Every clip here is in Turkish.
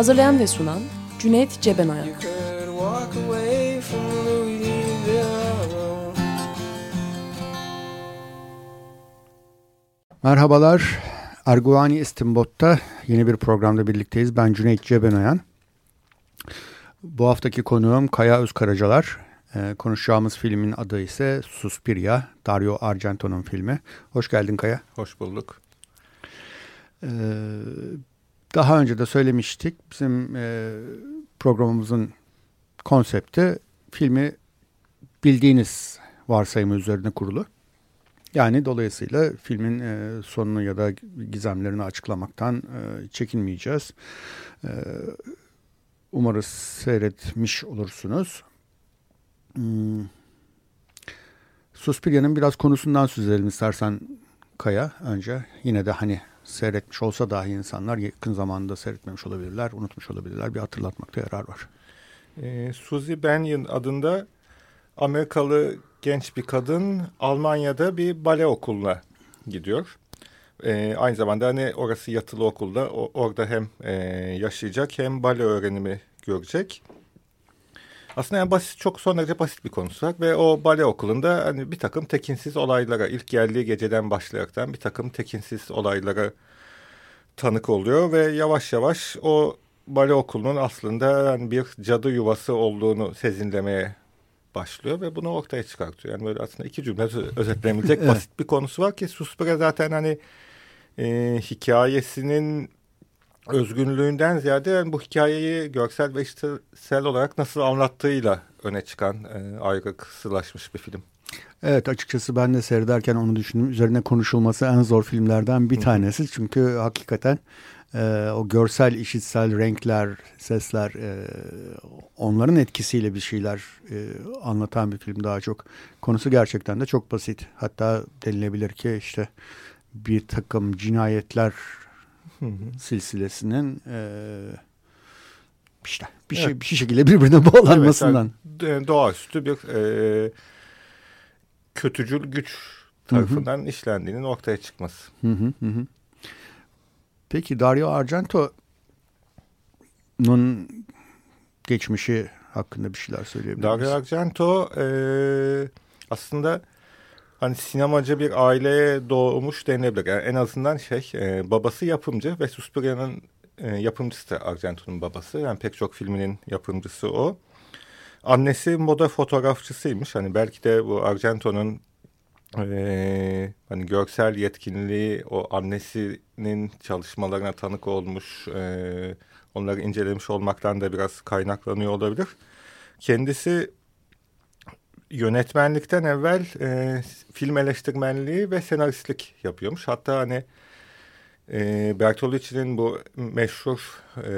Hazırlayan ve sunan Cüneyt Cebenayak. Merhabalar. Erguvani İstimbot'ta yeni bir programda birlikteyiz. Ben Cüneyt Cebenoyan. Bu haftaki konuğum Kaya Özkaracalar. Ee, konuşacağımız filmin adı ise Suspiria, Dario Argento'nun filmi. Hoş geldin Kaya. Hoş bulduk. Ee, daha önce de söylemiştik. Bizim e, programımızın konsepti filmi bildiğiniz varsayımı üzerine kurulu. Yani dolayısıyla filmin e, sonunu ya da gizemlerini açıklamaktan e, çekinmeyeceğiz. E, umarız seyretmiş olursunuz. Hmm. Suspiria'nın biraz konusundan söz edelim istersen Kaya önce. Yine de hani seyretmiş olsa dahi insanlar yakın zamanda seyretmemiş olabilirler, unutmuş olabilirler. Bir hatırlatmakta yarar var. E, Suzy Benyon adında Amerikalı genç bir kadın Almanya'da bir bale okuluna gidiyor. E, aynı zamanda hani orası yatılı okulda o, orada hem e, yaşayacak hem bale öğrenimi görecek. Aslında yani basit, çok son derece basit bir konusu var ve o bale okulunda hani bir takım tekinsiz olaylara ilk geldiği geceden başlayaraktan bir takım tekinsiz olaylara tanık oluyor ve yavaş yavaş o bale okulunun aslında yani bir cadı yuvası olduğunu sezinlemeye başlıyor ve bunu ortaya çıkartıyor. Yani böyle aslında iki cümle özetlenebilecek evet. basit bir konusu var ki Suspira zaten hani e, hikayesinin özgünlüğünden ziyade yani bu hikayeyi görsel ve işitsel olarak nasıl anlattığıyla öne çıkan e, ayrıksılaşmış bir film. Evet açıkçası ben de seyrederken onu düşündüm. Üzerine konuşulması en zor filmlerden bir tanesi. Çünkü hakikaten e, o görsel, işitsel renkler, sesler e, onların etkisiyle bir şeyler e, anlatan bir film daha çok. Konusu gerçekten de çok basit. Hatta denilebilir ki işte bir takım cinayetler hı hı. silsilesinin e, işte bir şey evet. bir şekilde birbirine bağlanmasından. Evet, yani doğaüstü bir e, kötücül güç tarafından hı hı. işlendiğinin ortaya çıkması. Hı hı hı. Peki Dario Argento'nun geçmişi hakkında bir şeyler söyleyebilir Dario Argento e, aslında hani sinemacı bir aileye doğmuş denilebilir. Yani en azından şey e, babası yapımcı ve Suspiria'nın e, yapımcısı da Argento'nun babası. Yani pek çok filminin yapımcısı o. Annesi moda fotoğrafçısıymış. Hani belki de bu Argento'nun e, hani görsel yetkinliği o annesinin çalışmalarına tanık olmuş, e, onları incelemiş olmaktan da biraz kaynaklanıyor olabilir. Kendisi yönetmenlikten evvel e, film eleştirmenliği ve senaristlik yapıyormuş. Hatta hani e, Bertolucci'nin bu meşhur e,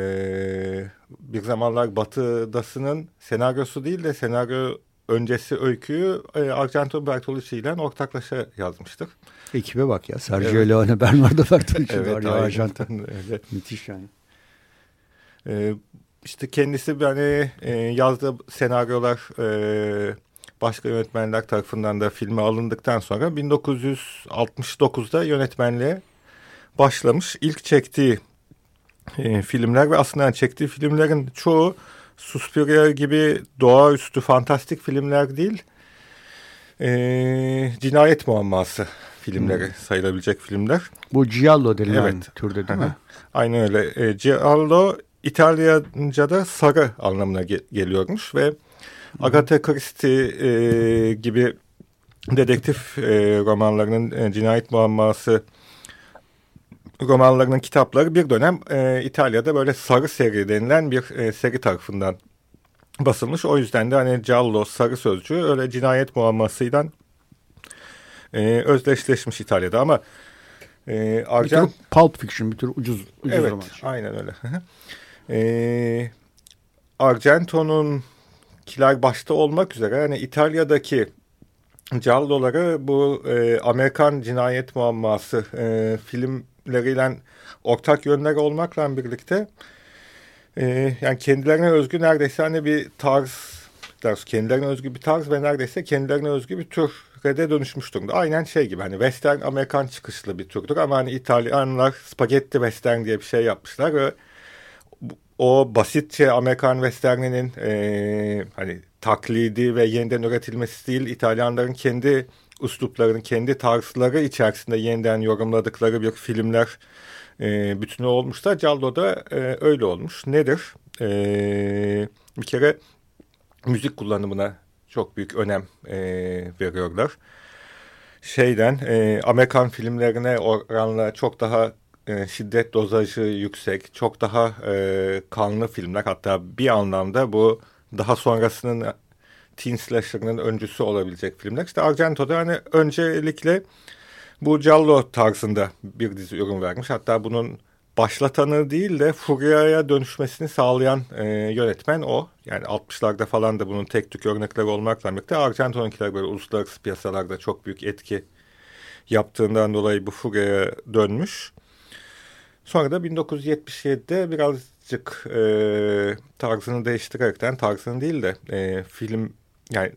bir zamanlar Batı'dasının senaryosu değil de senaryo öncesi öyküyü e, Argento Bertolucci ile ortaklaşa yazmıştık. Ekibe bak ya. Sergio evet. Leone, Bernardo Bertolucci evet, var ya Argento. Evet. Müthiş yani. E, işte kendisi hani e, yazdığı senaryolar e, başka yönetmenler tarafından da filme alındıktan sonra 1969'da yönetmenliğe başlamış. İlk çektiği e, filmler ve aslında çektiği filmlerin çoğu Suspiria gibi doğaüstü fantastik filmler değil, e, cinayet muamması filmleri hmm. sayılabilecek filmler. Bu Giallo denilen evet. türde değil mi? Aynen öyle. E, Giallo İtalyanca'da sarı anlamına ge geliyormuş ve. Agatha Christie e, gibi dedektif e, romanlarının e, cinayet muamması romanlarının kitapları bir dönem e, İtalya'da böyle sarı seri denilen bir e, seri tarafından basılmış. O yüzden de hani Giallo sarı sözcüğü öyle cinayet muammasıyla e, özdeşleşmiş İtalya'da ama E, Arjan... Bir tür pulp fiction, bir tür ucuz, ucuz evet, roman. aynen öyle. e, Argento'nun kiler başta olmak üzere yani İtalya'daki Callo'ları bu e, Amerikan cinayet muamması e, filmleriyle ortak yönleri olmakla birlikte e, yani kendilerine özgü neredeyse hani bir tarz ders kendilerine özgü bir tarz ve neredeyse kendilerine özgü bir türe de dönüşmüş durumda. Aynen şey gibi hani western Amerikan çıkışlı bir türdür ama hani İtalyanlar spagetti western diye bir şey yapmışlar ve o basitçe Amerikan westerninin e, hani taklidi ve yeniden üretilmesi değil İtalyanların kendi üsluplarının kendi tarzları içerisinde yeniden yorumladıkları bir filmler e, bütünü olmuş da Callo'da e, öyle olmuş. Nedir? E, bir kere müzik kullanımına çok büyük önem e, veriyorlar. Şeyden e, Amerikan filmlerine oranla çok daha e, şiddet dozajı yüksek, çok daha e, kanlı filmler. Hatta bir anlamda bu daha sonrasının teen slasher'ının öncüsü olabilecek filmler. İşte Argento'da hani öncelikle bu Callo tarzında bir dizi ürün vermiş. Hatta bunun başlatanı değil de furyaya dönüşmesini sağlayan e, yönetmen o. Yani 60'larda falan da bunun tek tük örnekleri olmakla birlikte Argento'nunkiler böyle uluslararası piyasalarda çok büyük etki yaptığından dolayı bu furyaya dönmüş. Sonra da 1977'de birazcık e, tarzını değiştirerekten, tarzını değil de e, film yani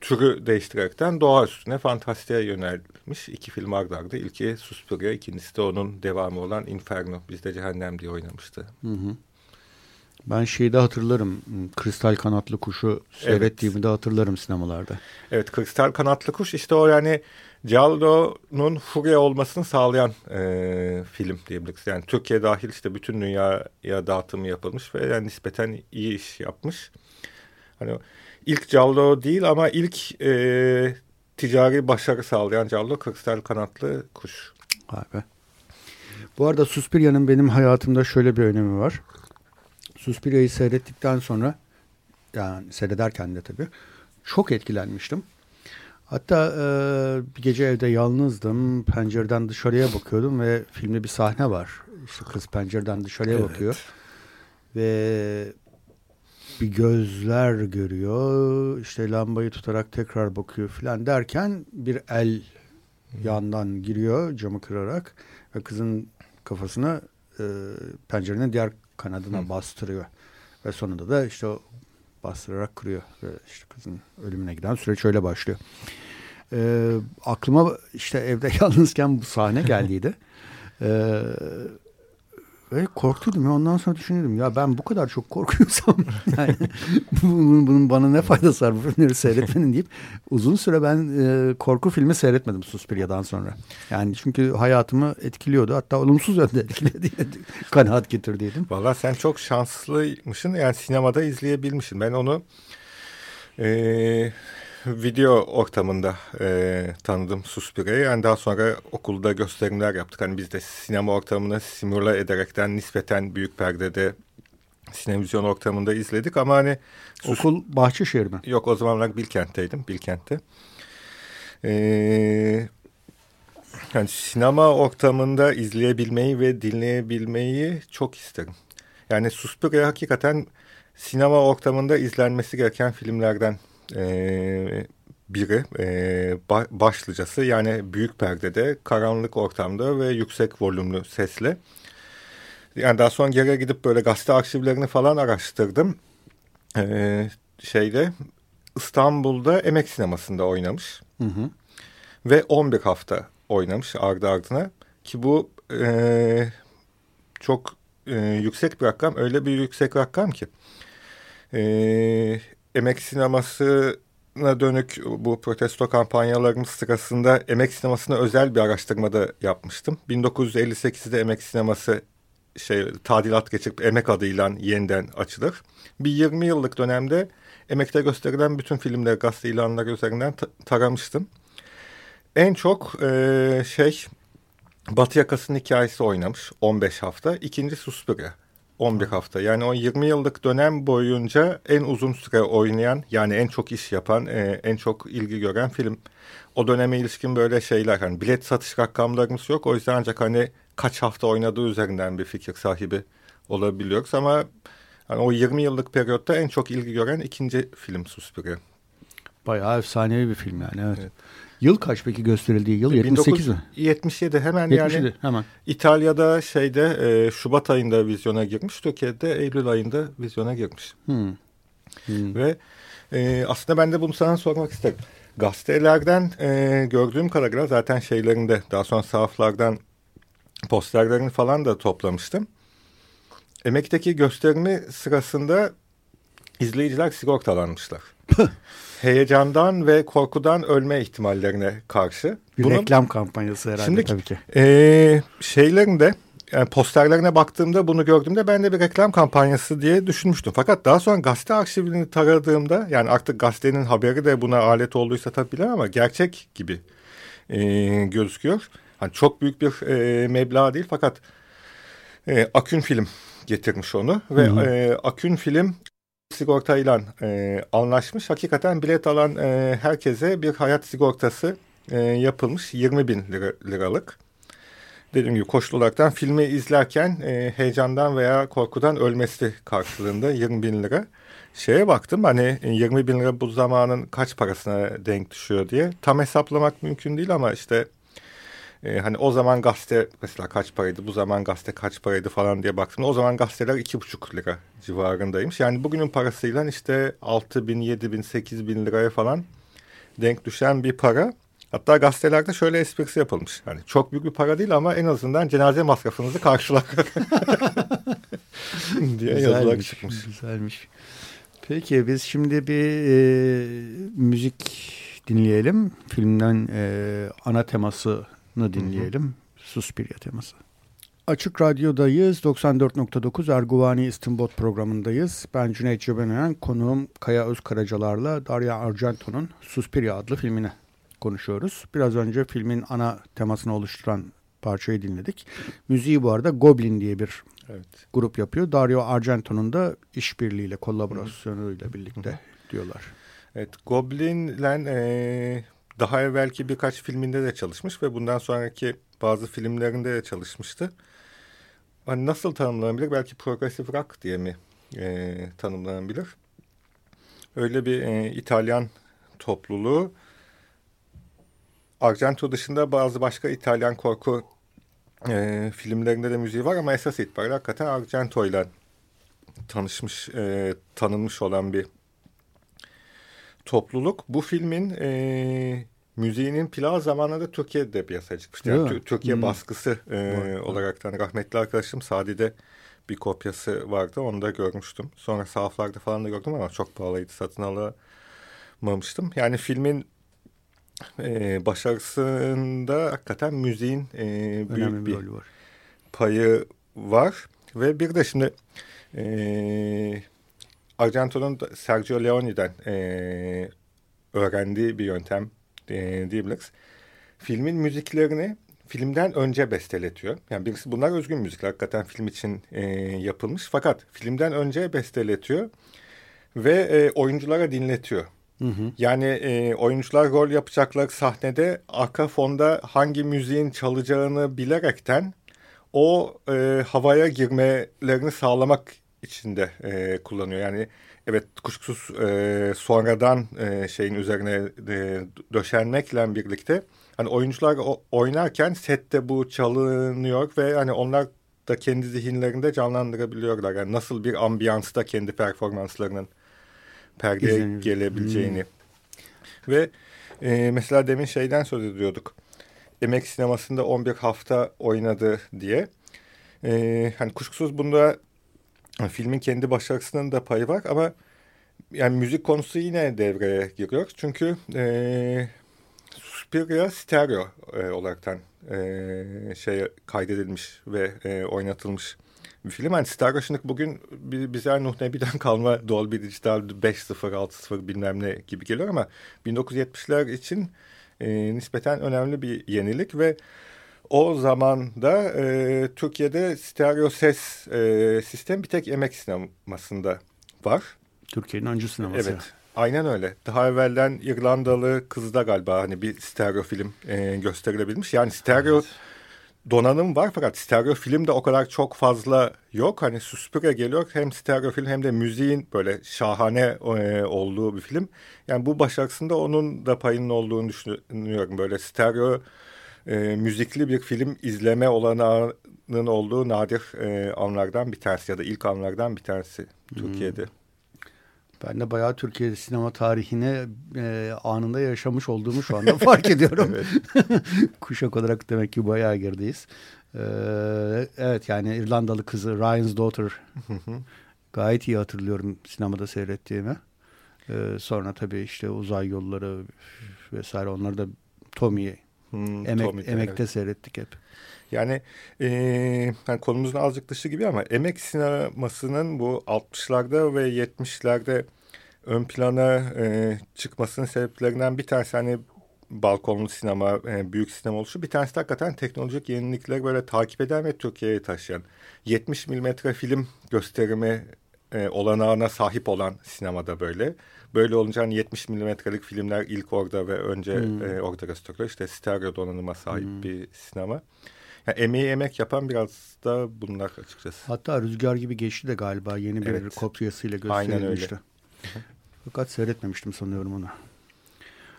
türü değiştirerekten doğa üstüne fantastiğe yönelmiş. İki film ardı ardı. İlki Suspiria, ikincisi de onun devamı olan Inferno. Bizde Cehennem diye oynamıştı. Hı hı. Ben şeyi de hatırlarım. Kristal Kanatlı Kuş'u seyrettiğimi evet. de hatırlarım sinemalarda. Evet Kristal Kanatlı Kuş işte o yani Giallo'nun furya olmasını sağlayan e, film diyebiliriz. Yani Türkiye dahil işte bütün dünyaya dağıtımı yapılmış ve yani nispeten iyi iş yapmış. Hani ilk Giallo değil ama ilk e, ticari başarı sağlayan Giallo Kristal Kanatlı Kuş. Vay be. Bu arada Suspiria'nın benim hayatımda şöyle bir önemi var. Suspiria'yı seyrettikten sonra yani seyrederken de tabii çok etkilenmiştim. Hatta e, bir gece evde yalnızdım. Pencereden dışarıya bakıyordum ve filmde bir sahne var. İşte kız pencereden dışarıya evet. bakıyor. Ve bir gözler görüyor. İşte lambayı tutarak tekrar bakıyor filan derken bir el yandan giriyor camı kırarak ve kızın kafasına e, pencerenin diğer kanadına Hı. bastırıyor. Ve sonunda da işte bastırarak kırıyor. İşte kızın ölümüne giden süreç öyle başlıyor. E, aklıma işte evde yalnızken bu sahne geldiydi. e, ve korktuydum ya. Ondan sonra düşünüyordum ya ben bu kadar çok korkuyorsam yani bunun, bunun bana ne faydası var bu filmleri seyretmenin? deyip uzun süre ben e, korku filmi seyretmedim Suspiria'dan sonra. Yani çünkü hayatımı etkiliyordu. Hatta olumsuz yönde etkiledi. Kanaat getirdiydim. Valla sen çok şanslıymışsın. Yani sinemada izleyebilmişsin. Ben onu e, video ortamında e, tanıdım Suspiria'yı. Yani daha sonra okulda gösterimler yaptık. Hani biz de sinema ortamını simüle ederekten nispeten büyük perdede sinevizyon ortamında izledik ama hani... Okul Bahçeşehir mi? Yok o zamanlar Bilkent'teydim, Bilkent'te. Ee, yani sinema ortamında izleyebilmeyi ve dinleyebilmeyi çok isterim. Yani Suspiria hakikaten sinema ortamında izlenmesi gereken filmlerden e, biri e, başlıcası yani büyük perdede karanlık ortamda ve yüksek volümlü sesle. Yani daha sonra geriye gidip böyle gazete arşivlerini falan araştırdım. E, şeyde İstanbul'da Emek Sineması'nda oynamış. Hı hı. Ve 11 hafta oynamış ardı ardına. Ki bu e, çok e, yüksek bir rakam. Öyle bir yüksek rakam ki. E, emek sinemasına dönük bu protesto kampanyalarımız sırasında emek sinemasına özel bir araştırmada yapmıştım. 1958'de emek sineması şey tadilat geçip emek adıyla yeniden açılır. Bir 20 yıllık dönemde emekte gösterilen bütün filmler gazete ilanları üzerinden taramıştım. En çok e, şey Batı Yakası'nın hikayesi oynamış 15 hafta. İkinci Suspiria 11 hafta. Yani o 20 yıllık dönem boyunca en uzun süre oynayan yani en çok iş yapan, e, en çok ilgi gören film. O döneme ilişkin böyle şeyler hani bilet satış rakamlarımız yok. O yüzden ancak hani kaç hafta oynadığı üzerinden bir fikir sahibi olabiliyoruz ama hani o 20 yıllık periyotta en çok ilgi gören ikinci film Suspiria. Bayağı efsanevi bir film yani evet. evet. Yıl kaç peki gösterildiği yıl? 78 mi? 77 hemen 77, yani. hemen. İtalya'da şeyde e, Şubat ayında vizyona girmiş. Türkiye'de Eylül ayında vizyona girmiş. Hmm. Hmm. Ve e, aslında ben de bunu sana sormak isterim. Gazetelerden e, gördüğüm kadarıyla zaten şeylerinde daha sonra sahaflardan posterlerini falan da toplamıştım. Emek'teki gösterimi sırasında izleyiciler sigortalanmışlar. heyecandan ve korkudan ölme ihtimallerine karşı. Bir Bunun, reklam kampanyası herhalde şimdi, tabii ki. E, şeylerinde yani posterlerine baktığımda bunu gördüğümde ben de bir reklam kampanyası diye düşünmüştüm. Fakat daha sonra gazete arşivini taradığımda yani artık gazetenin haberi de buna alet olduysa tabii bilemem ama gerçek gibi e, gözüküyor. Hani çok büyük bir e, meblağ değil fakat e, Akün Film getirmiş onu ve hı hı. E, Akün Film sigortayla e, anlaşmış. Hakikaten bilet alan e, herkese bir hayat sigortası e, yapılmış. 20 bin lira, liralık. Dediğim gibi koşul olaraktan filmi izlerken e, heyecandan veya korkudan ölmesi karşılığında 20 bin lira. Şeye baktım hani 20 bin lira bu zamanın kaç parasına denk düşüyor diye. Tam hesaplamak mümkün değil ama işte e, hani o zaman gazete mesela kaç paraydı, bu zaman gazete kaç paraydı falan diye baktım. O zaman gazeteler iki buçuk lira civarındaymış. Yani bugünün parasıyla işte altı bin, yedi bin, sekiz bin liraya falan denk düşen bir para. Hatta gazetelerde şöyle esprisi yapılmış. Hani çok büyük bir para değil ama en azından cenaze masrafınızı karşılar diye yazılar çıkmış. Güzelmiş. Peki biz şimdi bir e, müzik dinleyelim. Filmden e, ana teması dinleyelim. Hı hı. Suspiria teması. Açık Radyo'dayız. 94.9 Erguvani İstinbot programındayız. Ben Cüneyt Cebenen, konuğum Kaya Özkaracalar'la Darya Argento'nun Suspiria adlı filmini konuşuyoruz. Biraz önce filmin ana temasını oluşturan parçayı dinledik. Müziği bu arada Goblin diye bir evet. grup yapıyor. Dario Argento'nun da işbirliğiyle, kolaborasyonuyla birlikte diyorlar. Evet, Goblin'le e, daha evvelki birkaç filminde de çalışmış ve bundan sonraki bazı filmlerinde de çalışmıştı. Hani nasıl tanımlanabilir? Belki progressive rock diye mi e, tanımlanabilir? Öyle bir e, İtalyan topluluğu. Argento dışında bazı başka İtalyan korku e, filmlerinde de müziği var ama esas itibariyle hakikaten Argento ile tanışmış, e, tanınmış olan bir topluluk. Bu filmin e, müziğinin plağı zamanında Türkiye'de piyasaya çıkmıştı. Yani Türkiye hmm. baskısı e, olaraktan rahmetli arkadaşım Sadi'de bir kopyası vardı. Onu da görmüştüm. Sonra sahaflarda falan da gördüm ama çok pahalıydı. Satın alamamıştım. Yani filmin e, başarısında hakikaten müziğin e, büyük bir, bir var. payı var. Ve bir de şimdi e, Argento'nun Sergio Leone'den e, öğrendiği bir yöntem e, diyebiliriz. Filmin müziklerini filmden önce besteletiyor. Yani birisi bunlar özgün müzikler hakikaten film için e, yapılmış. Fakat filmden önce besteletiyor ve e, oyunculara dinletiyor. Hı hı. Yani e, oyuncular rol yapacaklar sahnede arka fonda hangi müziğin çalacağını bilerekten o e, havaya girmelerini sağlamak için de e, kullanıyor. Yani evet kuşkusuz e, sonradan e, şeyin üzerine e, döşenmekle birlikte hani oyuncular o, oynarken sette bu çalınıyor ve hani onlar da kendi zihinlerinde canlandırabiliyorlar. Yani nasıl bir ambiyansta kendi performanslarının perdeye İzlenir. gelebileceğini. Hmm. Ve e, mesela demin şeyden söz ediyorduk. Emek sinemasında 11 hafta oynadı diye. E, hani kuşkusuz bunda filmin kendi başarısının da payı var ama yani müzik konusu yine devreye giriyor. Çünkü e, Suspiria stereo e, olaraktan e, şey kaydedilmiş ve e, oynatılmış bir film. Yani stereo şimdi bugün bize Nuh Nebi'den kalma Dolby Digital 5.0, 6.0 bilmem ne gibi geliyor ama 1970'ler için e, nispeten önemli bir yenilik ve o zaman da e, Türkiye'de stereo ses e, sistemi bir tek emek sinemasında var. Türkiye'nin öncü sineması. Evet. Aynen öyle. Daha evvelden İrlandalı kızda galiba hani bir stereo film e, gösterilebilmiş. Yani stereo evet. donanım var fakat stereo film de o kadar çok fazla yok. Hani Suspiria geliyor hem stereo film hem de müziğin böyle şahane e, olduğu bir film. Yani bu başarısında onun da payının olduğunu düşünüyorum. Böyle stereo e, müzikli bir film izleme olanağının olduğu nadir e, anlardan bir tanesi ya da ilk anlardan bir tanesi Türkiye'de. Hmm. Ben de bayağı Türkiye sinema tarihine e, anında yaşamış olduğumu şu anda fark ediyorum. Kuşak olarak demek ki bayağı gerideyiz. Ee, evet yani İrlandalı kızı Ryan's Daughter gayet iyi hatırlıyorum sinemada seyrettiğimi. Ee, sonra tabii işte uzay yolları vesaire onları da Tommy'yi hmm, emek, Tommy'de, emekte evet. seyrettik hep. Yani, e, yani konumuzun azıcık dışı gibi ama emek sinemasının bu 60'larda ve 70'lerde ön plana e, çıkmasının sebeplerinden bir tanesi hani balkonlu sinema, e, büyük sinema oluşu. Bir tanesi de hakikaten teknolojik yenilikleri böyle takip eden ve Türkiye'ye taşıyan. 70 milimetre film gösterimi e, olanağına sahip olan sinemada böyle. Böyle olunca hani 70 milimetrelik filmler ilk orada ve önce hmm. e, orada gösteriliyor. İşte stereo donanıma sahip hmm. bir sinema. Yani emeği emek yapan biraz da bunlar açıkçası. Hatta Rüzgar gibi geçti de galiba yeni bir evet. kopyasıyla gösterilmişti. Fakat seyretmemiştim sanıyorum onu.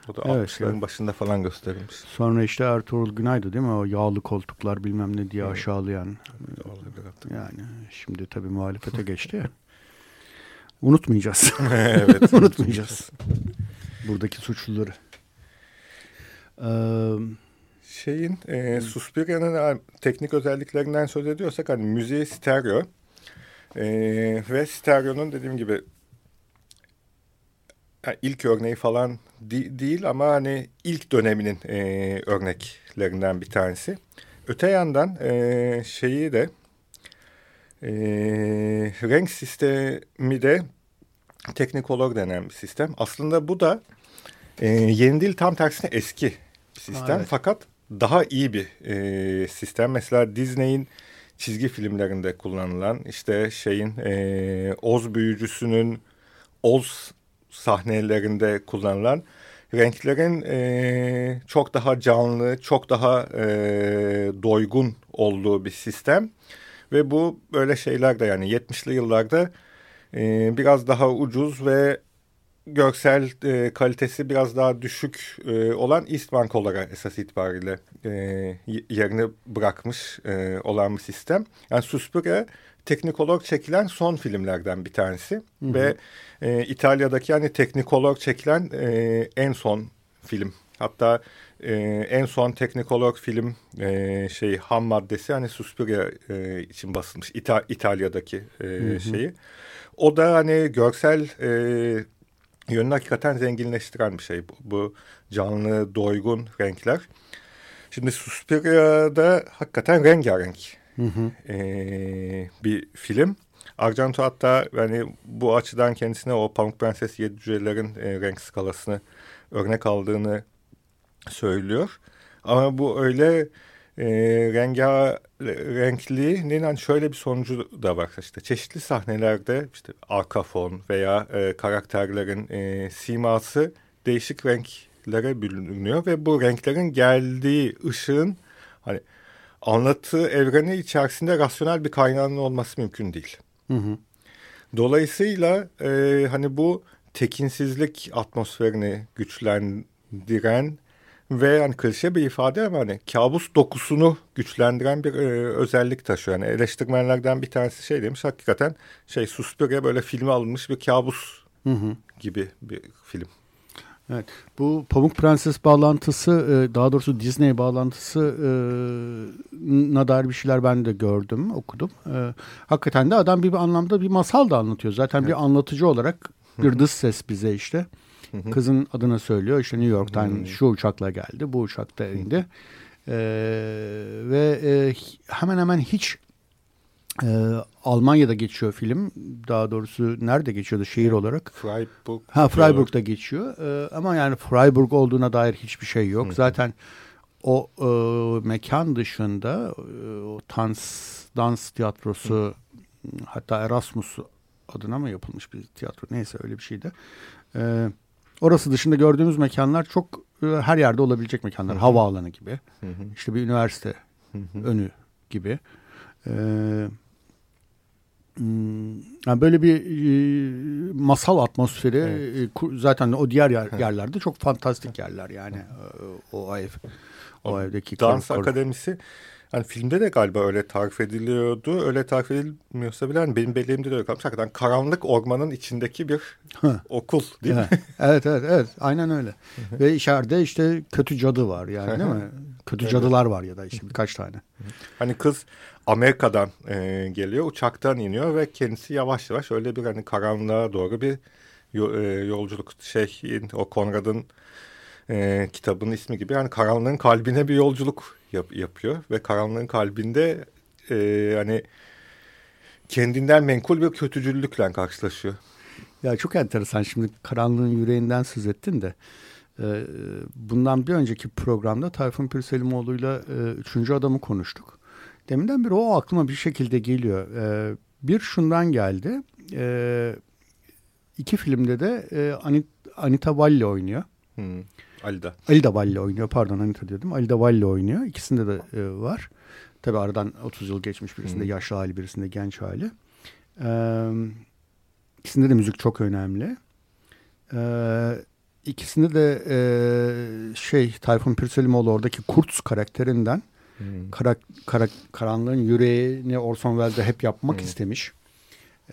O da evet, 60'ların evet. başında falan gösterilmiş. Sonra işte Ertuğrul Günay'dı değil mi? O yağlı koltuklar bilmem ne diye evet. aşağılayan. Evet, yani şimdi tabii muhalefete geçti ya. Unutmayacağız. evet. Unutmayacağız. Buradaki suçluları. Ee, Şeyin e, Suspiria'nın teknik özelliklerinden söz ediyorsak hani müziği stereo e, ve stereonun dediğim gibi yani ilk örneği falan di değil ama hani ilk döneminin e, örneklerinden bir tanesi. Öte yandan e, şeyi de e, renk sistemi de teknikolog denen bir sistem. Aslında bu da e, yeni değil tam tersine eski bir sistem. evet. Fakat daha iyi bir e, sistem. Mesela Disney'in çizgi filmlerinde kullanılan işte şeyin e, Oz büyücüsünün Oz sahnelerinde kullanılan renklerin e, çok daha canlı, çok daha e, doygun olduğu bir sistem. Ve bu böyle şeyler de yani 70'li yıllarda e, biraz daha ucuz ve görsel e, kalitesi biraz daha düşük e, olan Eastman Color'a esas itibariyle e, yerini bırakmış e, olan bir sistem. Yani Suspiria teknikolog çekilen son filmlerden bir tanesi. Hı hı. Ve e, İtalya'daki yani teknikolog çekilen e, en son film. Hatta e, en son teknikolog film e, şey ham maddesi hani Suspiria e, için basılmış İta İtalya'daki e, hı hı. şeyi. O da hani görsel e, yönünü hakikaten zenginleştiren bir şey bu, bu canlı doygun renkler. Şimdi Suspiria'da hakikaten rengarenk hı hı. E, bir film. Argento hatta yani bu açıdan kendisine o Pamuk Prenses Yedi Cücelerin e, renk skalasını örnek aldığını söylüyor. Ama bu öyle e, renga renkliliğinin hani şöyle bir sonucu da var. İşte çeşitli sahnelerde işte arka fon veya e, karakterlerin e, siması değişik renklere bölünüyor ve bu renklerin geldiği ışığın hani anlatı evreni içerisinde rasyonel bir kaynağının olması mümkün değil. Hı hı. Dolayısıyla e, hani bu tekinsizlik atmosferini güçlendiren ve hani klişe bir ifade ama hani kabus dokusunu güçlendiren bir e, özellik taşıyor. Yani eleştirmenlerden bir tanesi şey demiş hakikaten şey Suspiria böyle filme alınmış bir kabus hı hı. gibi bir film. Evet. Bu Pamuk Prenses bağlantısı e, daha doğrusu Disney bağlantısı e, dair bir şeyler ben de gördüm, okudum. E, hakikaten de adam bir, bir anlamda bir masal da anlatıyor. Zaten evet. bir anlatıcı olarak bir dış ses bize işte. Kızın adını söylüyor. İşte New York'tan şu uçakla geldi, bu uçakta indi. Ee, ve e, hemen hemen hiç e, Almanya'da geçiyor film. Daha doğrusu nerede geçiyordu şehir olarak? Freiburg. Ha Freiburg'da geçiyor. E, ama yani Freiburg olduğuna dair hiçbir şey yok. Zaten o e, mekan dışında e, o dans, dans tiyatrosu Hı. hatta Erasmus adına mı yapılmış bir tiyatro neyse öyle bir şeydi. E, orası dışında gördüğümüz mekanlar çok e, her yerde olabilecek mekanlar. Hı hı. Havaalanı gibi. Hı hı. İşte bir üniversite hı hı. önü gibi. E, yani böyle bir e, masal atmosferi evet. e, zaten o diğer yer, yerlerde çok fantastik yerler yani e, o ev o, evdeki dans kor- akademisi Hani filmde de galiba öyle tarif ediliyordu. Öyle tarif edilmiyorsa bile hani benim belleğimde de öyle kalmış. Hakikaten karanlık ormanın içindeki bir okul değil mi? evet evet evet aynen öyle. Ve içeride işte kötü cadı var yani değil mi? Kötü evet. cadılar var ya da işte birkaç tane. Hani kız Amerika'dan e, geliyor uçaktan iniyor ve kendisi yavaş yavaş öyle bir hani karanlığa doğru bir e, yolculuk şey o Konrad'ın e, kitabının ismi gibi yani karanlığın kalbine bir yolculuk yap, yapıyor ve karanlığın kalbinde e, hani kendinden menkul bir kötücüllükle karşılaşıyor. Ya çok enteresan şimdi karanlığın yüreğinden söz ettin de e, bundan bir önceki programda Tayfun Pirselimoğlu'yla e, üçüncü adamı konuştuk. Deminden beri o aklıma bir şekilde geliyor. E, bir şundan geldi. E, iki filmde de e, Anit, Anita Valli oynuyor. Hmm. Alida. Alida Valli oynuyor. Pardon Anita diyordum. Alida Valli oynuyor. İkisinde de e, var. Tabi aradan 30 yıl geçmiş birisinde hmm. yaşlı hali birisinde genç hali. Ee, ikisinde de müzik çok önemli. Ee, ikisinde de e, şey Tayfun Pirselimoğlu oradaki Kurtz karakterinden hmm. kara, kara, karanlığın yüreğini Orson Welles'de hep yapmak hmm. istemiş.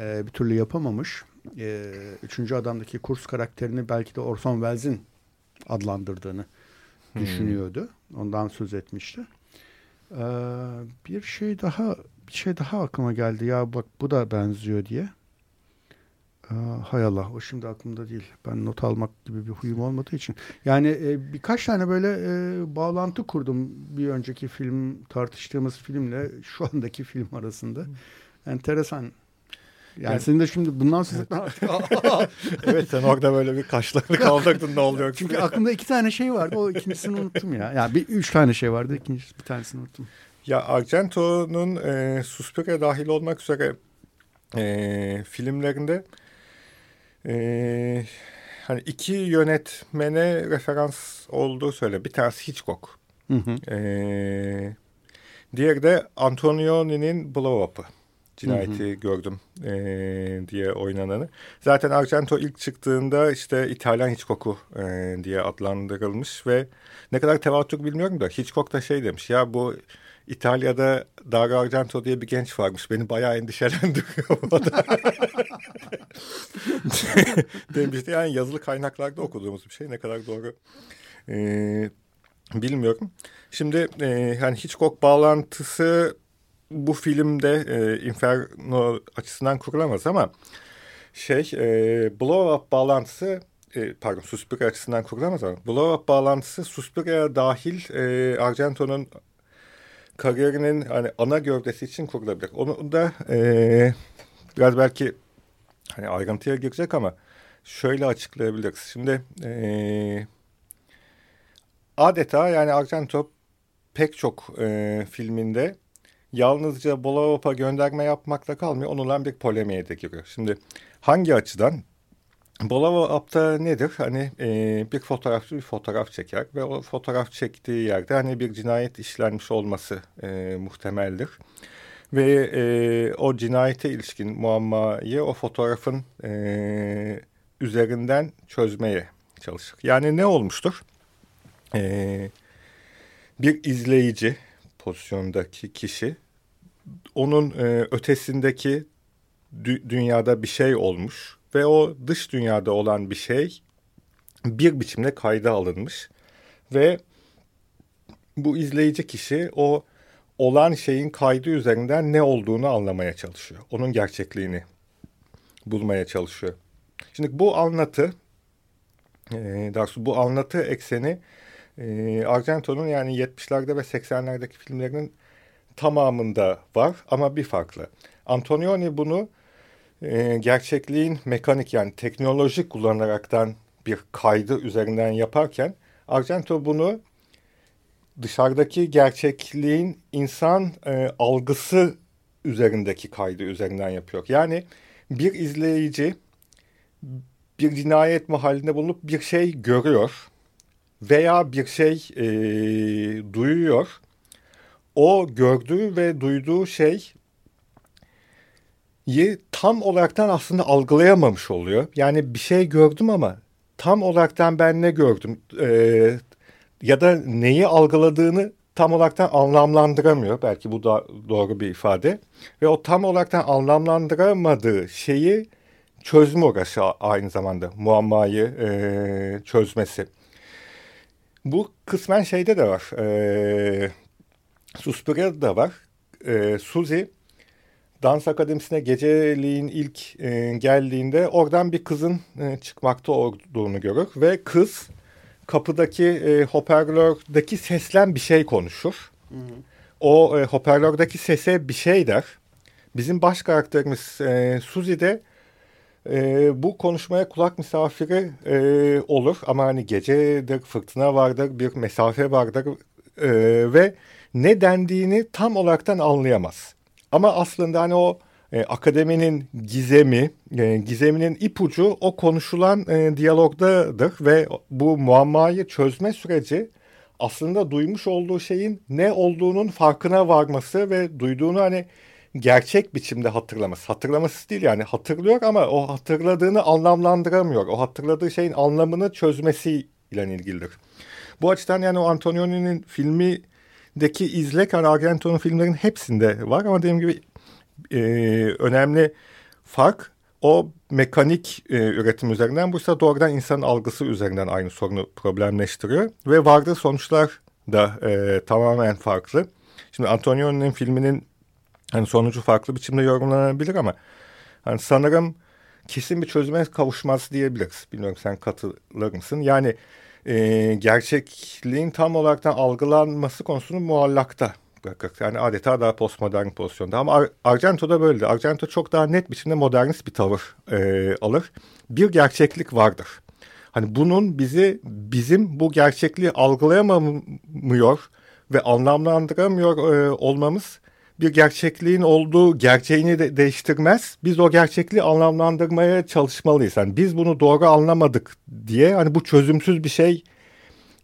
Ee, bir türlü yapamamış. Ee, üçüncü adamdaki Kurtz karakterini belki de Orson Welles'in adlandırdığını hmm. düşünüyordu. Ondan söz etmişti. Ee, bir şey daha bir şey daha aklıma geldi ya bak bu da benziyor diye. Ee, hay Allah o şimdi aklımda değil. Ben not almak gibi bir huyum olmadığı için. Yani e, birkaç tane böyle e, bağlantı kurdum bir önceki film tartıştığımız filmle şu andaki film arasında. Hmm. Enteresan yani, yani senin de şimdi bundan etmen Evet sen orada böyle bir kaşlarını kaldırdın ne oluyor? Çünkü aklımda iki tane şey vardı o ikincisini unuttum ya. Yani bir üç tane şey vardı ikincisi bir tanesini unuttum. Ya Argento'nun e, Suspiria dahil olmak üzere e, filmlerinde e, hani iki yönetmene referans olduğu söyle. Bir tanesi Hitchcock. Hı hı. E, diğeri de Antonioni'nin Blow Up'ı cinayeti hı hı. gördüm e, diye oynananı. Zaten Argento ilk çıktığında işte İtalyan Hitchcock'u e, diye adlandırılmış ve ne kadar tevatür bilmiyorum da Hitchcock da şey demiş ya bu İtalya'da Dario Argento diye bir genç varmış. Beni bayağı endişelendiriyor. Demişti yani yazılı kaynaklarda okuduğumuz bir şey ne kadar doğru e, bilmiyorum. Şimdi e, yani Hitchcock bağlantısı bu filmde e, Inferno açısından kurulamaz ama şey e, Blow Up bağlantısı e, pardon Suspiria açısından kurulamaz ama Blow Up bağlantısı Suspiria'ya dahil e, Argento'nun kariyerinin hani ana gövdesi için kurulabilir. Onu da e, biraz belki hani ayrıntıya girecek ama şöyle açıklayabiliriz. Şimdi e, adeta yani Argento pek çok e, filminde yalnızca Bolavop'a gönderme yapmakla kalmıyor. Onunla bir polemiğe de giriyor. Şimdi hangi açıdan? Bolavop'ta nedir? Hani e, bir fotoğrafçı bir fotoğraf çeker ve o fotoğraf çektiği yerde hani bir cinayet işlenmiş olması e, muhtemeldir. Ve e, o cinayete ilişkin muammayı o fotoğrafın e, üzerinden çözmeye çalışır. Yani ne olmuştur? E, bir izleyici pozisyondaki kişi onun e, ötesindeki dü dünyada bir şey olmuş ve o dış dünyada olan bir şey bir biçimde kayda alınmış ve bu izleyici kişi o olan şeyin kaydı üzerinden ne olduğunu anlamaya çalışıyor. Onun gerçekliğini bulmaya çalışıyor. Şimdi bu anlatı, e, daha bu anlatı ekseni e, Argento'nun yani 70'lerde ve 80'lerdeki filmlerinin tamamında var ama bir farklı. Antonioni bunu e, gerçekliğin mekanik yani teknolojik kullanaraktan bir kaydı üzerinden yaparken Argento bunu dışarıdaki gerçekliğin insan e, algısı üzerindeki kaydı üzerinden yapıyor. Yani bir izleyici bir cinayet mahallinde bulunup bir şey görüyor veya bir şey e, duyuyor. O gördüğü ve duyduğu şey tam olaraktan aslında algılayamamış oluyor. Yani bir şey gördüm ama tam olaraktan ben ne gördüm e, ya da neyi algıladığını tam olaraktan anlamlandıramıyor. Belki bu da doğru bir ifade. Ve o tam olaraktan anlamlandıramadığı şeyi çözme uğraşı aynı zamanda muammayı e, çözmesi. Bu kısmen şeyde de var. E, Suspiria'da da var. E, Suzy dans akademisine geceliğin ilk e, geldiğinde oradan bir kızın e, çıkmakta olduğunu görür ve kız kapıdaki e, hoparlördeki seslen bir şey konuşur. Hı hı. O e, hoparlördeki sese bir şey der. Bizim baş karakterimiz e, Suzy de e, bu konuşmaya kulak misafiri e, olur ama hani gecedir, fırtına vardır, bir mesafe vardır e, ve ne dendiğini tam olaraktan anlayamaz. Ama aslında hani o e, akademinin gizemi, e, gizeminin ipucu o konuşulan e, diyalogdadır ve bu muammayı çözme süreci aslında duymuş olduğu şeyin ne olduğunun farkına varması ve duyduğunu hani gerçek biçimde hatırlaması. Hatırlaması değil yani hatırlıyor ama o hatırladığını anlamlandıramıyor. O hatırladığı şeyin anlamını çözmesiyle ilgilidir. Bu açıdan yani o Antonioni'nin filmideki izlek yani Argento'nun filmlerin hepsinde var ama dediğim gibi e, önemli fark o mekanik e, üretim üzerinden bu ise doğrudan insanın algısı üzerinden aynı sorunu problemleştiriyor ve vardığı sonuçlar da e, tamamen farklı. Şimdi Antonioni'nin filminin hani sonucu farklı biçimde yorumlanabilir ama hani sanırım kesin bir çözüme kavuşmaz diyebiliriz. Bilmiyorum sen katılır mısın? Yani e, gerçekliğin tam olaraktan algılanması konusunu muallakta bırakır. Yani adeta daha postmodern pozisyonda. Ama Ar Argento'da böyleydi. Argento çok daha net biçimde modernist bir tavır e, alır. Bir gerçeklik vardır. Hani bunun bizi bizim bu gerçekliği algılayamamıyor ve anlamlandıramıyor e, olmamız bir gerçekliğin olduğu gerçeğini de değiştirmez. Biz o gerçekliği anlamlandırmaya çalışmalıyız. Yani biz bunu doğru anlamadık diye hani bu çözümsüz bir şey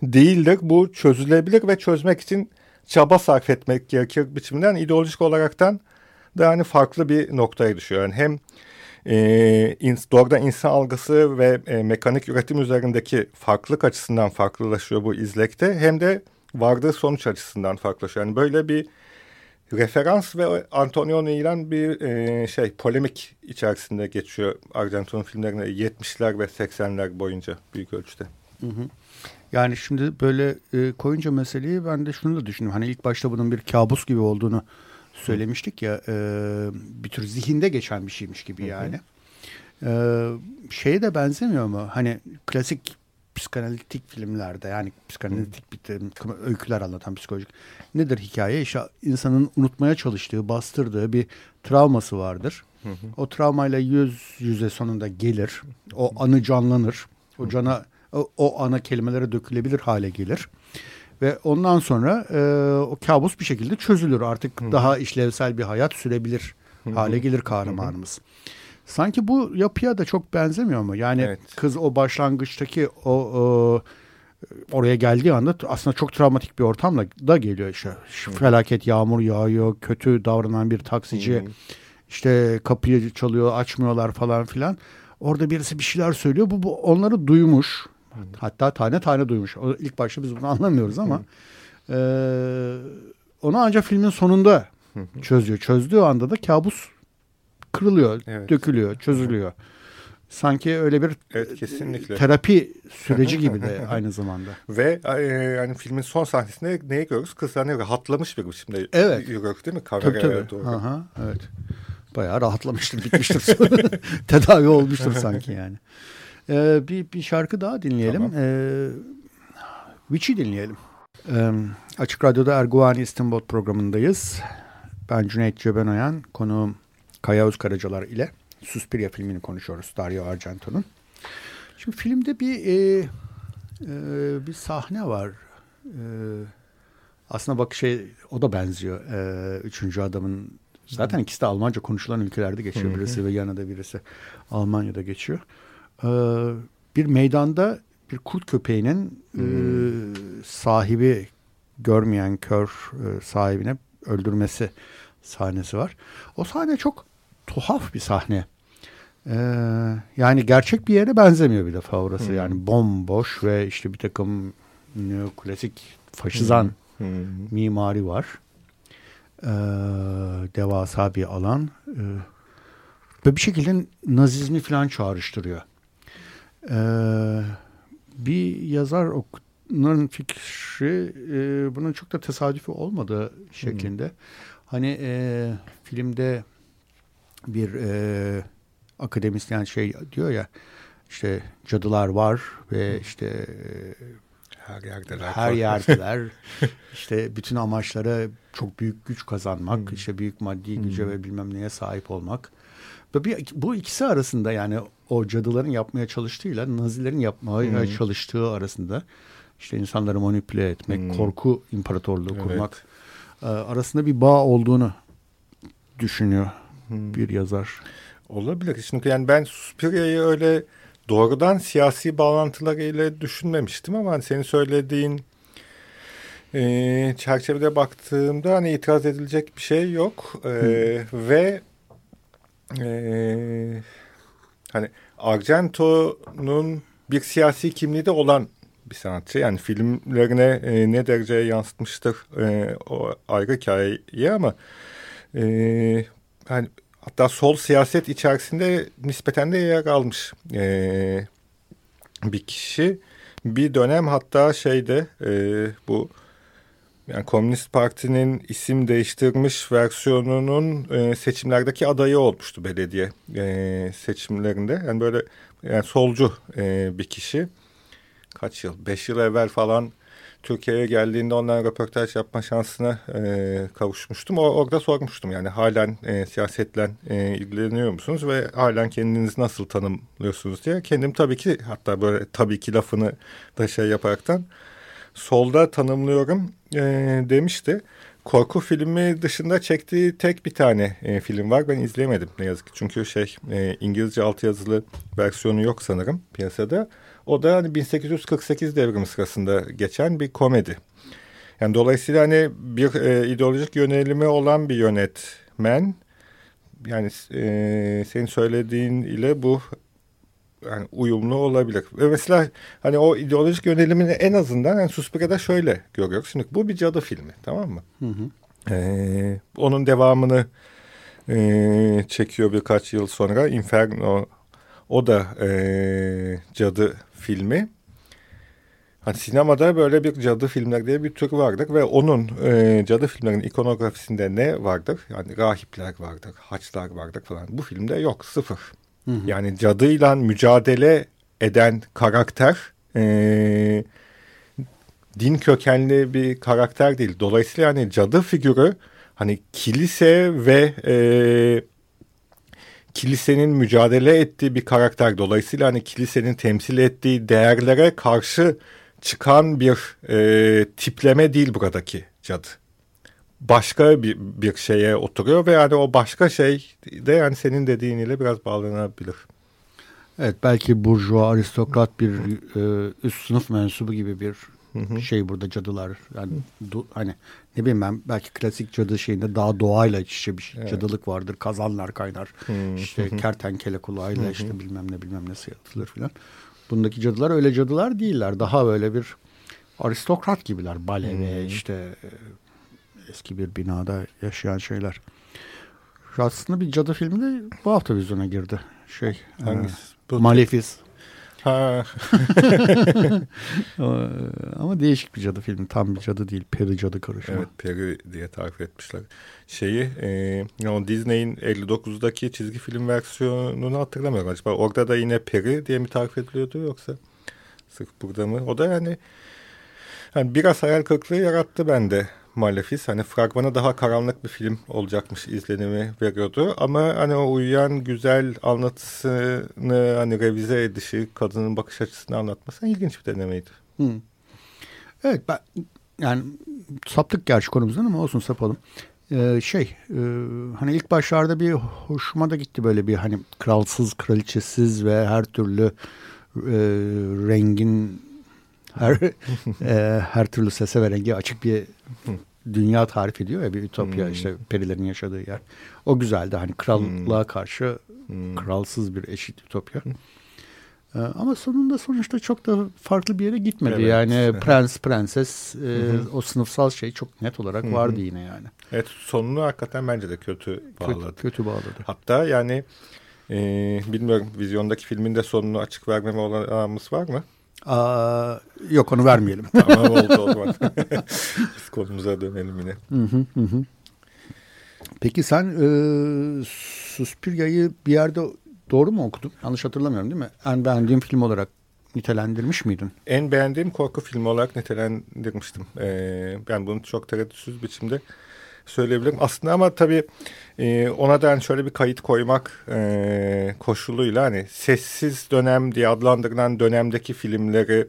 değildir. Bu çözülebilir ve çözmek için çaba sarf etmek gerekir biçiminden ideolojik olaraktan da hani farklı bir noktaya düşüyor. Yani hem e, ins, doğrudan insan algısı ve e, mekanik üretim üzerindeki farklılık açısından farklılaşıyor bu izlekte hem de vardığı sonuç açısından farklılaşıyor. Yani böyle bir referans ve Antonioni ile bir e, şey polemik içerisinde geçiyor Argento'nun filmlerine 70'ler ve 80'ler boyunca büyük ölçüde. Hı hı. Yani şimdi böyle e, koyunca meseleyi ben de şunu da düşündüm. Hani ilk başta bunun bir kabus gibi olduğunu söylemiştik ya e, bir tür zihinde geçen bir şeymiş gibi yani. E, şeye de benzemiyor mu? Hani klasik psikanalitik filmlerde yani psikanalitik bir öyküler anlatan psikolojik nedir hikaye? İşte insanın unutmaya çalıştığı, bastırdığı bir travması vardır. Hı hı. O travmayla yüz yüze sonunda gelir. O anı canlanır. O cana o, o ana kelimelere dökülebilir hale gelir. Ve ondan sonra e, o kabus bir şekilde çözülür. Artık hı hı. daha işlevsel bir hayat sürebilir hale gelir kahramanımız. Hı hı. Sanki bu yapıya da çok benzemiyor mu? Yani evet. kız o başlangıçtaki o, o oraya geldiği anda aslında çok travmatik bir ortamla da geliyor işte. Şu felaket yağmur yağıyor, kötü davranan bir taksici hmm. işte kapıyı çalıyor, açmıyorlar falan filan. Orada birisi bir şeyler söylüyor. Bu, bu onları duymuş. Hmm. Hatta tane tane duymuş. O, ilk başta biz bunu anlamıyoruz ama hmm. e, onu ancak filmin sonunda çözüyor. Çözdüğü anda da kabus kırılıyor, evet. dökülüyor, çözülüyor. Sanki öyle bir evet, kesinlikle. terapi süreci gibi de aynı zamanda. Ve e, yani filmin son sahnesinde neyi görürüz? Kız hani rahatlamış bir biçimde evet. yürüyor değil mi? Tabii tabii. Doğru. Aha, evet. Bayağı rahatlamıştır, bitmiştir. Tedavi olmuştur sanki yani. Ee, bir, bir şarkı daha dinleyelim. Tamam. Ee, Witch'i dinleyelim. Ee, Açık Radyo'da Erguvani İstanbul programındayız. Ben Cüneyt Cebenoyan, konuğum Kaya Özkaracalar ile Suspiria filmini konuşuyoruz Dario Argento'nun. Şimdi filmde bir e, e, bir sahne var. E, Aslında bak şey o da benziyor. Ee, üçüncü adamın zaten ikisi de Almanca konuşulan ülkelerde geçiyor. Birisi ve yanında birisi Almanya'da geçiyor. Ee, bir meydanda bir kurt köpeğinin e, sahibi görmeyen kör e, sahibine öldürmesi sahnesi var. O sahne çok tuhaf bir sahne. Ee, yani gerçek bir yere benzemiyor bir defa orası. Hmm. Yani bomboş ve işte bir takım klasik faşizan hmm. mimari var. Ee, devasa bir alan. Ee, ve bir şekilde nazizmi falan çağrıştırıyor. Ee, bir yazar onların fikri e, bunun çok da tesadüfi olmadığı şeklinde. Hmm. Hani e, filmde bir e, akademisyen şey diyor ya işte cadılar var ve işte e, her yerdeler. Her yerdeler. işte bütün amaçları çok büyük güç kazanmak, hmm. işte büyük maddi güce hmm. ve bilmem neye sahip olmak. Ve bir, bu ikisi arasında yani o cadıların yapmaya çalıştığıyla Nazilerin yapmaya hmm. çalıştığı arasında işte insanları manipüle etmek, hmm. korku imparatorluğu evet. kurmak e, arasında bir bağ olduğunu düşünüyor hmm. bir yazar. Olabilir. Çünkü yani ben Suspiria'yı öyle doğrudan siyasi bağlantılarıyla düşünmemiştim ama hani senin söylediğin e, çerçevede baktığımda hani itiraz edilecek bir şey yok. E, ve e, hani Argento'nun bir siyasi kimliği de olan bir sanatçı. Yani filmlerine e, ne derece yansıtmıştır e, o ayrı hikaye ama e, hani hatta sol siyaset içerisinde nispeten de yer almış e, bir kişi. Bir dönem hatta şeyde e, bu yani Komünist Parti'nin isim değiştirmiş versiyonunun e, seçimlerdeki adayı olmuştu belediye e, seçimlerinde. Yani böyle yani solcu e, bir kişi. Kaç yıl? Beş yıl evvel falan Türkiye'ye geldiğinde ondan röportaj yapma şansına e, kavuşmuştum. O, orada sormuştum yani halen e, siyasetle e, ilgileniyor musunuz ve halen kendinizi nasıl tanımlıyorsunuz diye. Kendim tabii ki hatta böyle tabii ki lafını da şey yaparaktan solda tanımlıyorum e, demişti. Korku filmi dışında çektiği tek bir tane e, film var. Ben izleyemedim ne yazık ki. Çünkü şey e, İngilizce altyazılı versiyonu yok sanırım piyasada. O da hani 1848 devrimi sırasında geçen bir komedi. Yani dolayısıyla hani bir e, ideolojik yönelimi olan bir yönetmen yani e, senin söylediğin ile bu yani uyumlu olabilir. Ve mesela hani o ideolojik yönelimini en azından yani Suspiria'da şöyle görüyoruz. Şimdi bu bir cadı filmi tamam mı? Hı hı. Ee, onun devamını e, çekiyor birkaç yıl sonra Inferno o da e, cadı filmi. Hani sinemada böyle bir cadı filmler diye bir tür vardır ve onun e, cadı filmlerin ikonografisinde ne vardır? Yani rahipler vardır, haçlar vardır falan. Bu filmde yok, sıfır. Hı hı. Yani cadıyla mücadele eden karakter e, din kökenli bir karakter değil. Dolayısıyla yani cadı figürü hani kilise ve e, kilisenin mücadele ettiği bir karakter. Dolayısıyla hani kilisenin temsil ettiği değerlere karşı çıkan bir e, tipleme değil buradaki cadı. Başka bir, bir şeye oturuyor ve yani o başka şey de yani senin dediğin ile biraz bağlanabilir. Evet belki burjuva aristokrat bir e, üst sınıf mensubu gibi bir Hı şey burada cadılar yani du, hani ne bileyim ben belki klasik cadı şeyinde daha doğayla iç içe bir şey, evet. cadılık vardır. Kazanlar kaynar. Hı işte hı. kertenkele kulağıyla hı işte bilmem ne bilmem ne yatılır filan. Bundaki cadılar öyle cadılar değiller. Daha böyle bir aristokrat gibiler. Bale ve işte e, eski bir binada yaşayan şeyler. Aslında bir cadı filmi de bu hafta vizyona girdi. Şey, Hangisi? E, Malefiz. Ha. Ama değişik bir cadı filmi. Tam bir cadı değil. Peri cadı karışımı. Evet peri diye tarif etmişler. Şeyi e, o Disney'in 59'daki çizgi film versiyonunu hatırlamıyorum. Acaba orada da yine peri diye mi tarif ediliyordu yoksa sırf burada mı? O da yani, yani biraz hayal kırıklığı yarattı bende. Malefiz. Hani fragmanı daha karanlık bir film olacakmış izlenimi veriyordu. Ama hani o uyuyan güzel anlatısını hani revize edişi, kadının bakış açısını anlatması ilginç bir denemeydi. Hmm. Evet ben yani saptık gerçi konumuzdan ama olsun sapalım. Ee, şey e, hani ilk başlarda bir hoşuma da gitti böyle bir hani kralsız kraliçesiz ve her türlü e, rengin her e, her türlü sese ve rengi açık bir dünya tarif ediyor ya bir ütopya hmm. işte perilerin yaşadığı yer. O güzeldi hani krallığa hmm. karşı hmm. kralsız bir eşit ütopya. Hmm. Ee, ama sonunda sonuçta çok da farklı bir yere gitmedi. Evet. Yani prens, prenses e, o sınıfsal şey çok net olarak vardı yine yani. Evet sonunu hakikaten bence de kötü bağladı. Kötü, kötü bağladı. Hatta yani e, bilmiyorum vizyondaki filmin de sonunu açık vermeme olanağımız var mı? Aa, yok onu vermeyelim. tamam oldu o zaman. Biz konumuza dönelim yine. Hı hı hı. Peki sen e, Suspiria'yı bir yerde Doğru mu okudum? Yanlış hatırlamıyorum değil mi? En beğendiğim film olarak nitelendirmiş miydin? En beğendiğim korku filmi olarak nitelendirmiştim. Ee, ben bunu çok tereddütsüz biçimde söyleyebilirim. Aslında ama tabii e, ona da yani şöyle bir kayıt koymak e, koşuluyla hani sessiz dönem diye adlandırılan dönemdeki filmleri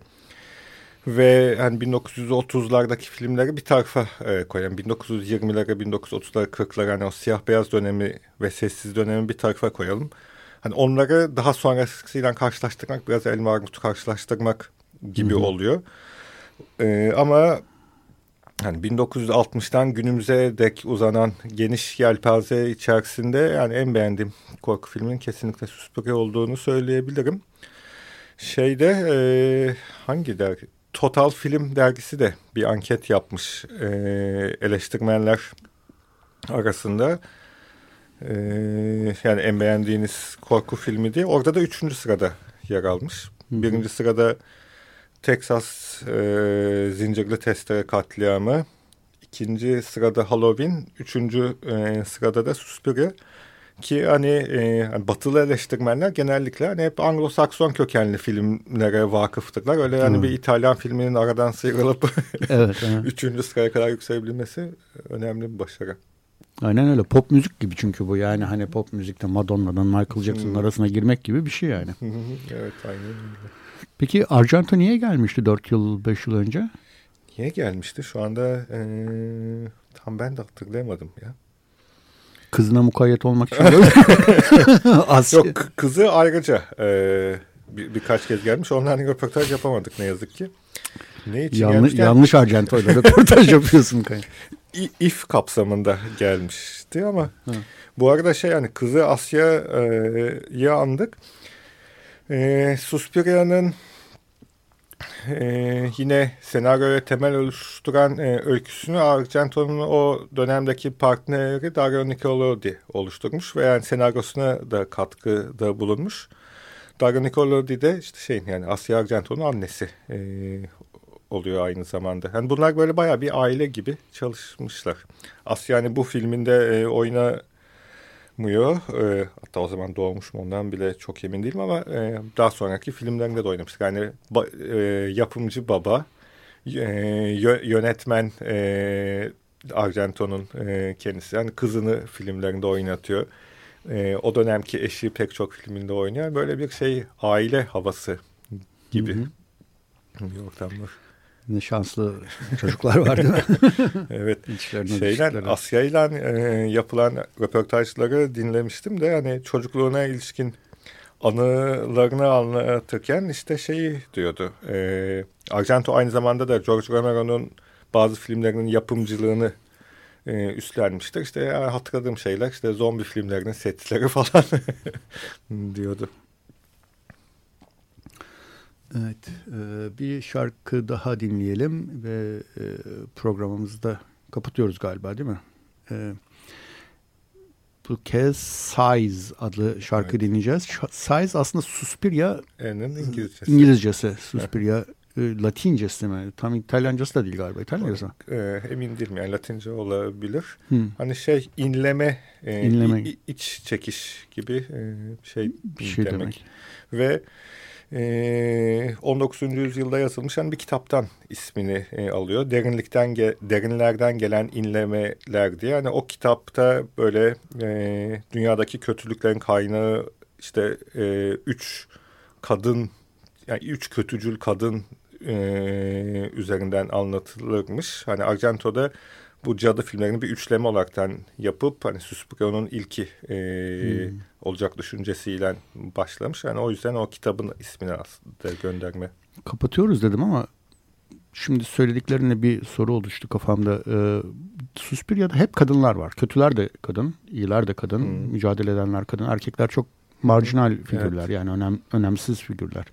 ve hani 1930'lardaki filmleri bir tarafa e, koyalım. 1920'lere, 1930'lara, 40'lara hani o siyah beyaz dönemi ve sessiz dönemi bir tarafa koyalım. Hani onları daha sonrasıyla karşılaştırmak biraz elma armutu karşılaştırmak gibi Hı -hı. oluyor. Ee, ama hani 1960'tan günümüze dek uzanan geniş yelpaze içerisinde yani en beğendiğim korku filminin kesinlikle Suspiria olduğunu söyleyebilirim. Şeyde e, hangi dergi? Total Film dergisi de bir anket yapmış e, eleştirmenler arasında. Ee, yani en beğendiğiniz korku filmi diye. Orada da üçüncü sırada yer almış. Birinci sırada Texas e, Zincirli Testere Katliamı. İkinci sırada Halloween. Üçüncü e, sırada da Suspiria. Ki hani e, batılı eleştirmenler genellikle hani hep Anglo-Sakson kökenli filmlere vakıftırlar. Öyle yani hmm. bir İtalyan filminin aradan sıyrılıp evet, evet. üçüncü sıraya kadar yükselebilmesi önemli bir başarı. Aynen öyle. Pop müzik gibi çünkü bu. Yani hani pop müzikte Madonna'dan Michael Jackson'ın hmm. arasına girmek gibi bir şey yani. evet aynen öyle. Peki Arjanto niye gelmişti 4 yıl 5 yıl önce? Niye gelmişti? Şu anda ee, tam ben de hatırlayamadım ya. Kızına mukayyet olmak için Yok kızı ayrıca e, bir, birkaç kez gelmiş. Onlarla röportaj yapamadık ne yazık ki. Ne için yanlış, yanlış Arjanto'yla röportaj yapıyorsun. if kapsamında gelmişti ama Hı. bu arada şey yani kızı Asya'yı andık. E, Suspiria'nın e, yine senaryoya temel oluşturan e, öyküsünü Argento'nun o dönemdeki partneri Dario Nicolodi oluşturmuş ve yani senaryosuna da katkıda bulunmuş. Dario Nicolodi de işte şeyin yani Asya Argento'nun annesi e, oluyor aynı zamanda. Yani bunlar böyle bayağı bir aile gibi çalışmışlar. Asya yani bu filminde e, oynamıyor. E, hatta o zaman doğmuş mu ondan bile çok emin değilim ama e, daha sonraki filmlerinde de oynamıştık. Yani ba, e, yapımcı baba, e, yönetmen e, Argento'nun e, kendisi. Yani kızını filmlerinde oynatıyor. E, o dönemki eşi pek çok filminde oynuyor. Böyle bir şey aile havası gibi. Hı hı. ortam var. Ne şanslı çocuklar var değil mi? evet. Şeyler Asya ile e, yapılan röportajları dinlemiştim de hani çocukluğuna ilişkin anılarını anlatırken işte şeyi diyordu. E, Argento aynı zamanda da George Romero'nun bazı filmlerinin yapımcılığını e, üstlenmiştir. İşte yani hatırladığım şeyler işte zombi filmlerinin setleri falan diyordu. Evet, e, bir şarkı daha dinleyelim ve e, programımızı da kapatıyoruz galiba değil mi? E, bu kez Size adlı şarkı evet. dinleyeceğiz. Size aslında Suspiria İngilizcesi. İngilizcesi. Suspiria Latincesi mi? Tam İtalyancası da değil galiba. İtalyancası mı? E, emin değilim yani Latince olabilir. Hmm. Hani şey inleme, e, inleme. iç çekiş gibi e, şey, bir şey demek. demek. Ve 19. Ee, yüzyılda yazılmış yani bir kitaptan ismini e, alıyor. Derinlikten ge derinlerden gelen inlemeler diye. Yani o kitapta böyle e, dünyadaki kötülüklerin kaynağı işte e, üç kadın yani üç kötücül kadın e, üzerinden anlatılırmış. Hani Argento'da bu cadı filmlerini bir üçleme olaraktan yapıp hani Suspirio'nun ilki e, hmm. olacak düşüncesiyle başlamış. Yani o yüzden o kitabın ismini aslında gönderme. Kapatıyoruz dedim ama şimdi söylediklerine bir soru oluştu kafamda. Ee, Suspiria'da hep kadınlar var. Kötüler de kadın, iyiler de kadın, hmm. mücadele edenler kadın. Erkekler çok marjinal figürler evet. yani önem, önemsiz figürler.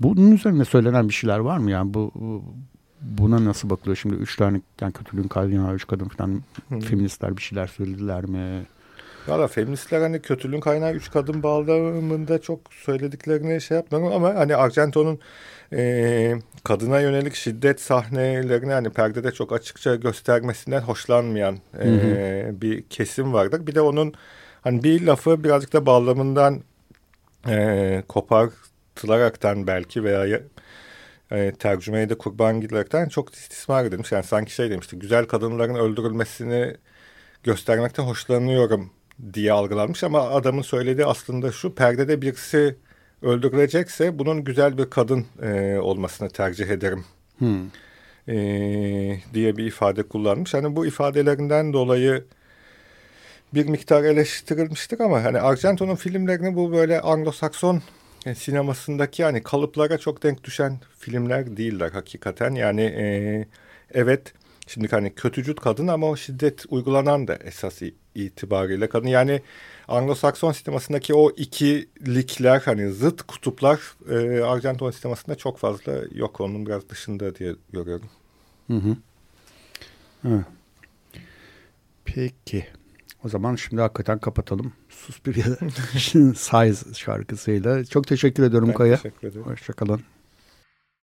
Bunun üzerine söylenen bir şeyler var mı? Yani bu, bu buna nasıl bakılıyor? Şimdi üç tane yani kötülüğün kaynağı üç kadın falan hmm. feministler bir şeyler söylediler mi? Valla feministler hani kötülüğün kaynağı üç kadın bağlamında çok söylediklerini şey yapmıyorum ama hani Argento'nun e, kadına yönelik şiddet sahnelerini hani perdede çok açıkça göstermesinden hoşlanmayan e, bir kesim vardır. Bir de onun hani bir lafı birazcık da bağlamından e, kopartılaraktan belki veya e, tercümeye de kurban gidilerekten çok istismar edilmiş. Yani sanki şey demişti güzel kadınların öldürülmesini göstermekten hoşlanıyorum diye algılanmış ama adamın söylediği aslında şu perdede birisi öldürülecekse bunun güzel bir kadın e, olmasını tercih ederim. Hmm. E, diye bir ifade kullanmış. Hani bu ifadelerinden dolayı bir miktar eleştirilmiştir ama hani Argento'nun filmlerini bu böyle Anglo-Sakson e, sinemasındaki yani kalıplara çok denk düşen filmler değiller hakikaten. Yani e, evet şimdi hani kötücül kadın ama o şiddet uygulanan da esas itibariyle kadın. Yani Anglo-Sakson sinemasındaki o ikilikler hani zıt kutuplar e, Arjanton sinemasında çok fazla yok. Onun biraz dışında diye görüyorum. Hı hı. Evet. Peki. O zaman şimdi hakikaten kapatalım. Suspiria Size şarkısıyla. Çok teşekkür ediyorum ben Kaya. Teşekkür ederim. Hoşçakalın.